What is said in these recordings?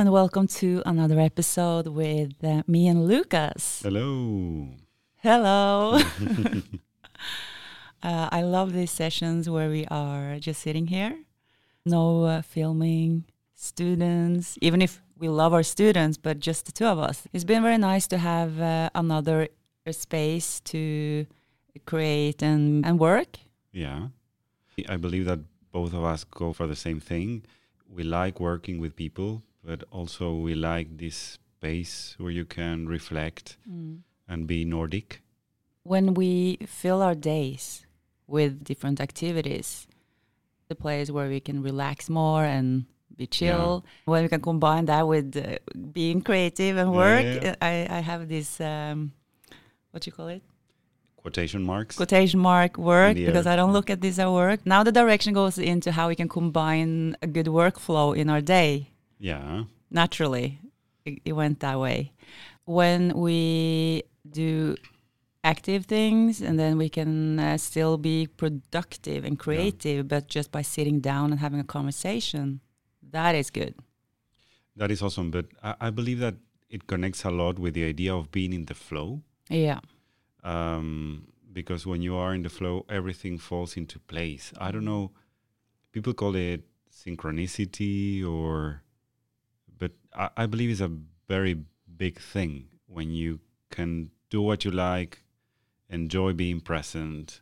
And welcome to another episode with uh, me and Lucas. Hello. Hello. uh, I love these sessions where we are just sitting here, no uh, filming, students, even if we love our students, but just the two of us. It's been very nice to have uh, another space to create and, and work. Yeah. I believe that both of us go for the same thing. We like working with people, but also we like this space where you can reflect and be Nordic. When we fill our days with different activities, the place where we can relax more and be chill, when we can combine that with uh, being creative and work, yeah, yeah. I, I have this, um, what you call it? Quotation marks. quotation mark work because. I don't look at this as work. Now the direction goes into how we can combine a good workflow in our day. Yeah. Naturally, it, it went that way. When we do active things and then we can uh, still be productive and creative, but just by sitting down and having a conversation, that is good. That is awesome. But I, I believe that it connects a lot with the idea of being in the flow. Yeah. um, because when you are in the flow, everything falls into place. I don't know, people call it synchronicity or, but I, I believe it's a very big thing when you can do what you like, enjoy being present.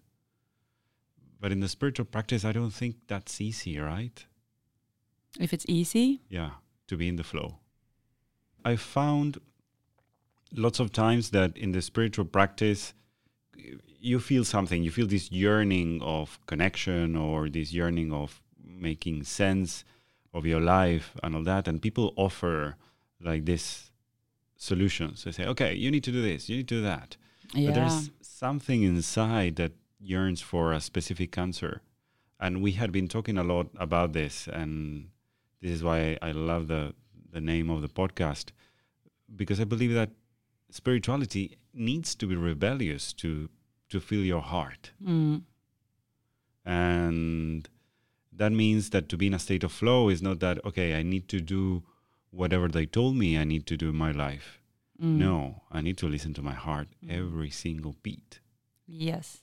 But in the spiritual practice, I don't think that's easy, right? If it's easy, yeah to be in the flow i found lots of times that in the spiritual practice you feel something you feel this yearning of connection or this yearning of making sense of your life and all that and people offer like this solutions they say okay you need to do this you need to do that yeah. but there's something inside that yearns for a specific answer. And we had been talking a lot about this, and this is why I love the, the name of the podcast, because I believe that spirituality needs to be rebellious to, to feel your heart. Mm. And that means that to be in a state of flow is not that, okay, I need to do whatever they told me I need to do in my life. Mm. No, I need to listen to my heart every single beat. Yes.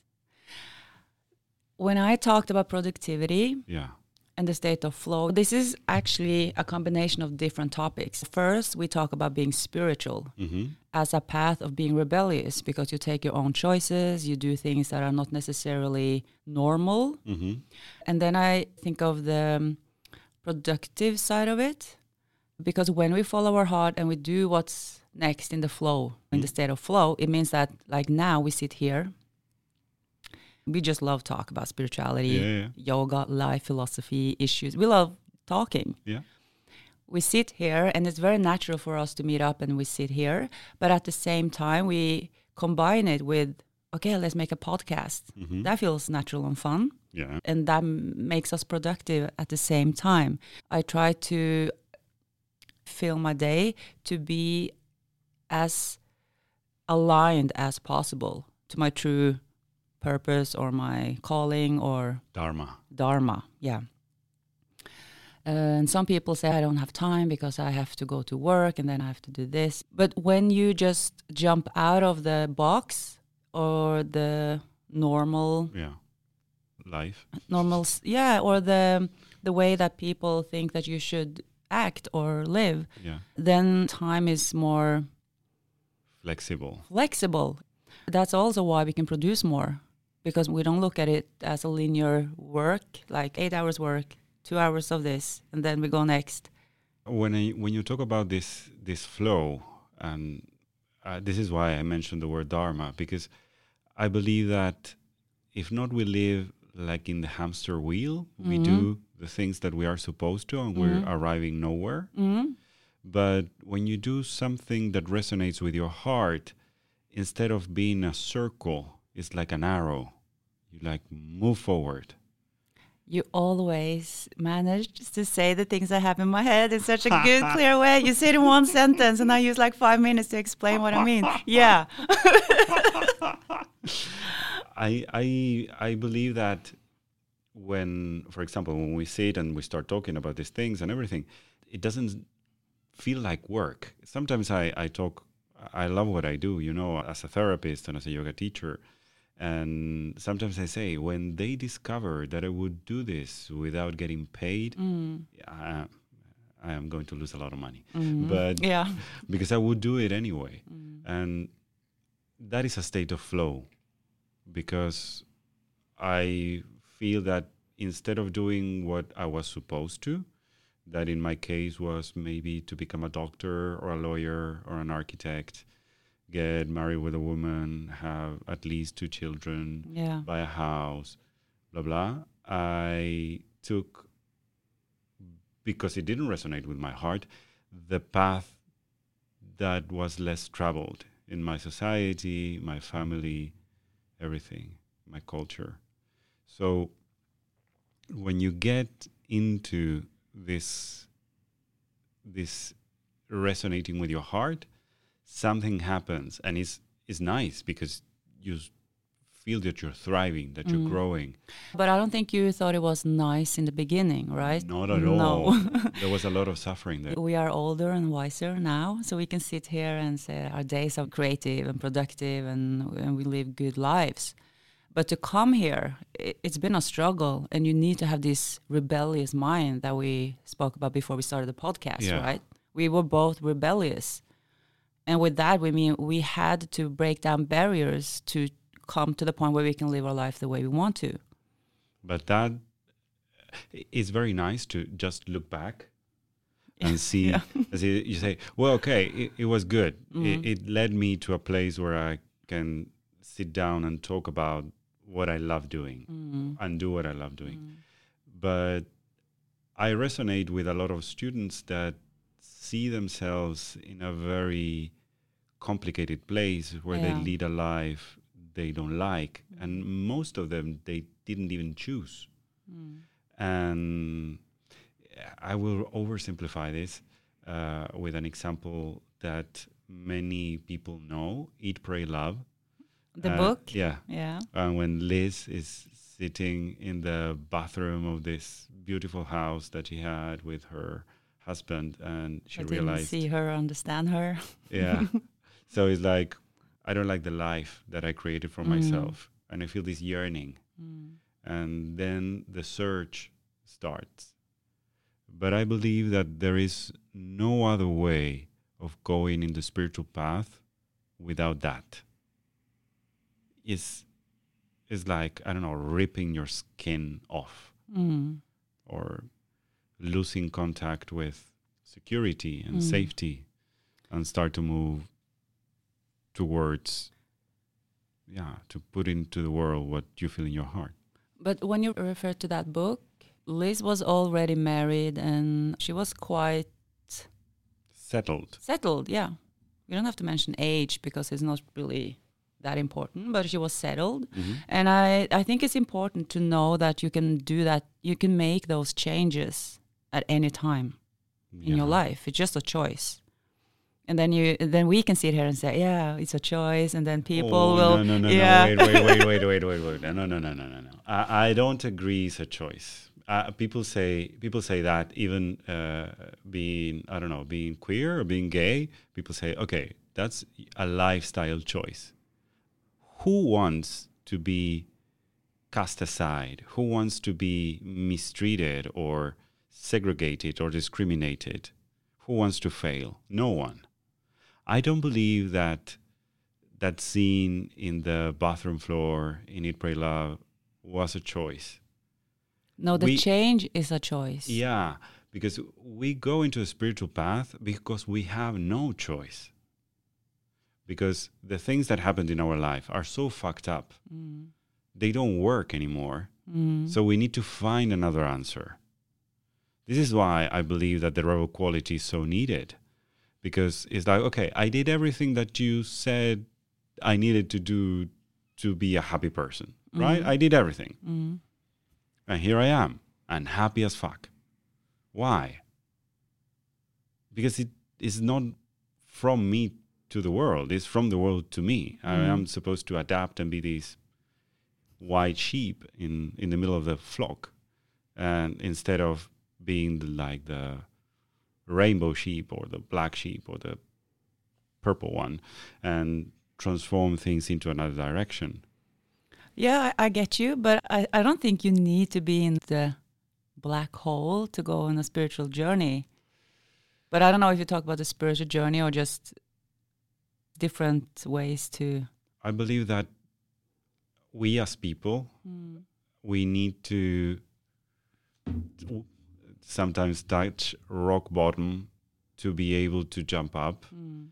When I talked about productivity Yeah. And the state of flow, this is actually a combination of different topics. First, we talk about being spiritual Mm-hmm. as a path of being rebellious because you take your own choices, you do things that are not necessarily normal. Mm-hmm. And then I think of the um, productive side of it because when we follow our heart and we do what's next in the flow, in the state of flow, it means that like now we sit here. We just love talk about spirituality, Yeah, yeah. yoga, life philosophy, issues. We love talking. Yeah. We sit here and it's very natural for us to meet up and we sit here, but at the same time we combine it with okay, let's make a podcast. Mhm. That feels natural and fun Yeah. and that m- makes us productive at the same time. I try to fill my day to be as aligned as possible to my true purpose or my calling or Dharma. dharma. Yeah. and some people say I don't have time because I have to go to work and then I have to do this. But when you just jump out of the box or the normal Yeah. Life. normal yeah or the the way that people think that you should act or live Yeah. then time is more Flexible. flexible that's also why we can produce more because we don't look at it as a linear work like 8 hours work 2 hours of this and then we go next When I, when you talk about this this flow, and uh, this is why I mentioned the word dharma because I believe that if not we live like in the hamster wheel, we do the things that we are supposed to, and we're arriving nowhere. mm But when you do something that resonates with your heart, instead of being a circle, it's like an arrow. You like move forward. you always manage to say the things I have in my head in such a good, clear way. You say it in one sentence, and I use like five minutes to explain what I mean. Yeah. I I I believe that when, for example, when we sit and we start talking about these things and everything, it doesn't feel like work. Sometimes I, I talk, I love what I do, you know, as a therapist and as a yoga teacher. And sometimes I say, when they discover that I would do this without getting paid, Mm. I, I am going to lose a lot of money. Mhm. But yeah. because I would do it anyway. Mm. And that is a state of flow because I feel that instead of doing what I was supposed to, that in my case was maybe to become a doctor or a lawyer or an architect, get married with a woman, have at least two children, Yeah. buy a house, blah blah. I took because it didn't resonate with my heart, the path that was less traveled in my society, my family, everything, my culture. So when you get into this this resonating with your heart, something happens and it's it's nice because you feel that you're thriving, that you're Mm. growing. But I don't think you thought it was nice in the beginning, right? Not at No. all. there was a lot of suffering there. we are older and wiser now, so we can sit here and say our days are creative and productive and, and we live good lives. But to come here, it, it's been a struggle, and you need to have this rebellious mind that we spoke about before we started the podcast, Yeah. right? We were both rebellious. And with that, we mean we had to break down barriers to come to the point where we can live our life the way we want to. But that is very nice to just look back and see. Yeah. as you say, well, okay, it, it was good. Mhm. It, it led me to a place where I can sit down and talk about what I love doing Mm. and do what I love doing. Mm. But I resonate with a lot of students that see themselves in a very complicated place where Yeah. they lead a life they don't like, and most of them they didn't even choose. Mm. And I will oversimplify this uh, with an example that many people know: Eat, Pray, Love. The Uh, book? yeah. Yeah. And when Liz is sitting in the bathroom of this beautiful house that she had with her husband, and she I didn't realized, see her, understand her. yeah. so it's like, I don't like the life that I created for Mm. myself. And I feel this yearning. Mm. And then the search starts. But I believe that there is no other way of going in the spiritual path without that. It's, it's like, I don't know, ripping your skin off Mm. or losing contact with security and Mm. safety and start to move towards, yeah, to put into the world what you feel in your heart. But when you refer to that book, Liz was already married and she was quite Settled. settled. Yeah. We don't have to mention age because it's not really that important, but she was settled. Mhm. And I, I think it's important to know that you can do that, you can make those changes at any time in your life. It's just a choice. And then you, then we can sit here and say, yeah, it's a choice. And then people Oh, will, No, no, no, yeah. no. Wait, wait, wait, wait, wait, wait, wait. No, no, no, no, no, no, no. I, I don't agree it's a choice. Uh, people say people say that even uh, being I don't know being queer or being gay. People say okay, that's a lifestyle choice. Who wants to be cast aside? Who wants to be mistreated or segregated or discriminated? Who wants to fail? No one. I don't believe that that scene in the bathroom floor in Eat, Pray, Love was a choice. no, the we- change is a choice. Yeah, because we go into a spiritual path because we have no choice. Because the things that happened in our life are so fucked up, Mm. they don't work anymore. Mm. So we need to find another answer. This is why I believe that the rebel quality is so needed. Because it's like, okay, I did everything that you said I needed to do to be a happy person, right? Mhm. I did everything. Mm. And here I am, and happy as fuck. Why? Because it is not from me to the world, it's from the world to me. I Mm. am supposed to adapt and be this white sheep in, in the middle of the flock. And instead of being the, like the rainbow sheep or the black sheep or the purple one and transform things into another direction. Yeah, I, I get you, but I, I don't think you need to be in the black hole to go on a spiritual journey. But I don't know if you talk about the spiritual journey or just different ways to. I believe that we as people, Mm. we need to sometimes touch rock bottom to be able to jump up. Mm.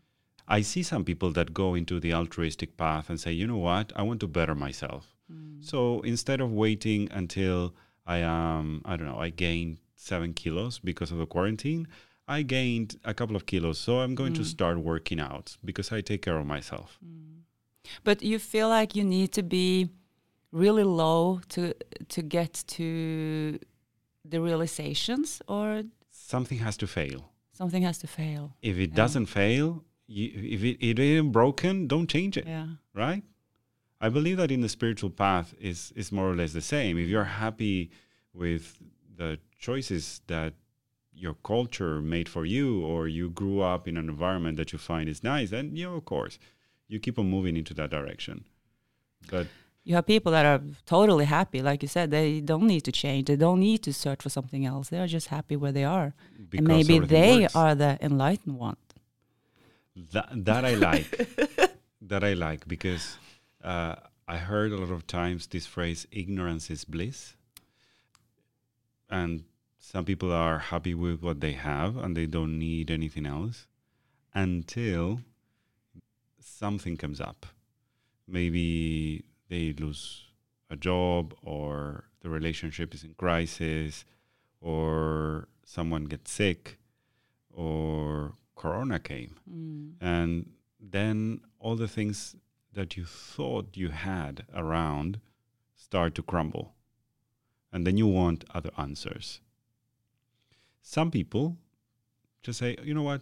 I see some people that go into the altruistic path and say, you know what, I want to better myself. Mm. So instead of waiting until I am, I don't know, I gained seven kilos because of the quarantine, I gained a couple of kilos. So I'm going to Mm. start working out because I take care of myself. But you feel like you need to be really low to to get to the realizations, or Something has to fail. something has to fail. If it Yeah. doesn't fail, you, if it, it ain't broken, don't change it. Yeah. right? I believe that in the spiritual path is is more or less the same. If you're happy with the choices that your culture made for you, or you grew up in an environment that you find is nice, then you know, of course, you keep on moving into that direction. But You have people that are totally happy, like you said. They don't need to change. They don't need to search for something else. They are just happy where they are, because and maybe they works. are the enlightened one. that that I like. that I like because uh, I heard a lot of times this phrase "ignorance is bliss," and some people are happy with what they have and they don't need anything else until something comes up. Maybe they lose a job, or the relationship is in crisis, or someone gets sick, or Corona came. Mm. and then all the things that you thought you had around start to crumble. And then you want other answers. Some people just say you know what?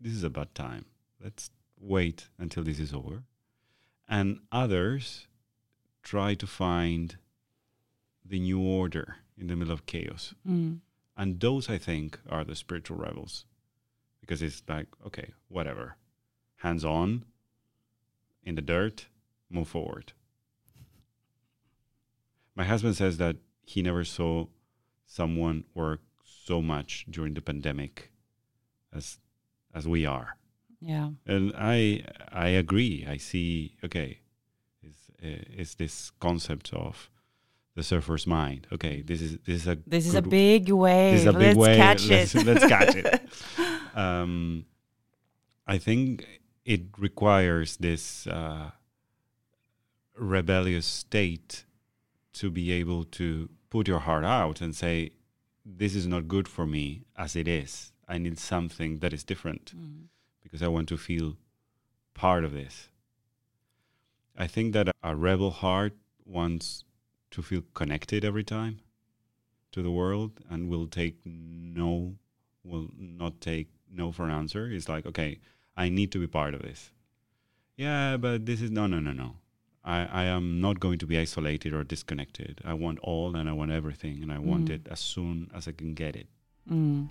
This is a bad time. Let's wait until this is over. And others try to find the new order in the middle of chaos. Mm. and those i think are the spiritual rebels because it's like okay whatever. Hands on in the dirt move forward. My husband says that he never saw someone work so much during the pandemic as as we are. Yeah. and i i agree. I see okay is is this concept of the surfer's mind okay this is this is a This is a big wave. this is a big Let's wave. catch let's, it. let's catch it. Um, I think it requires this uh, rebellious state to be able to put your heart out and say, "This is not good for me as it is. I need something that is different Mm. because I want to feel part of this." I think that a rebel heart wants to feel connected every time to the world and will take no will not take no for an answer. It's like okay i need to be part of this. Yeah but this is no no no no. I i am not going to be isolated or disconnected. I want all and i want everything and i want Mm. it as soon as i can get it. Mm.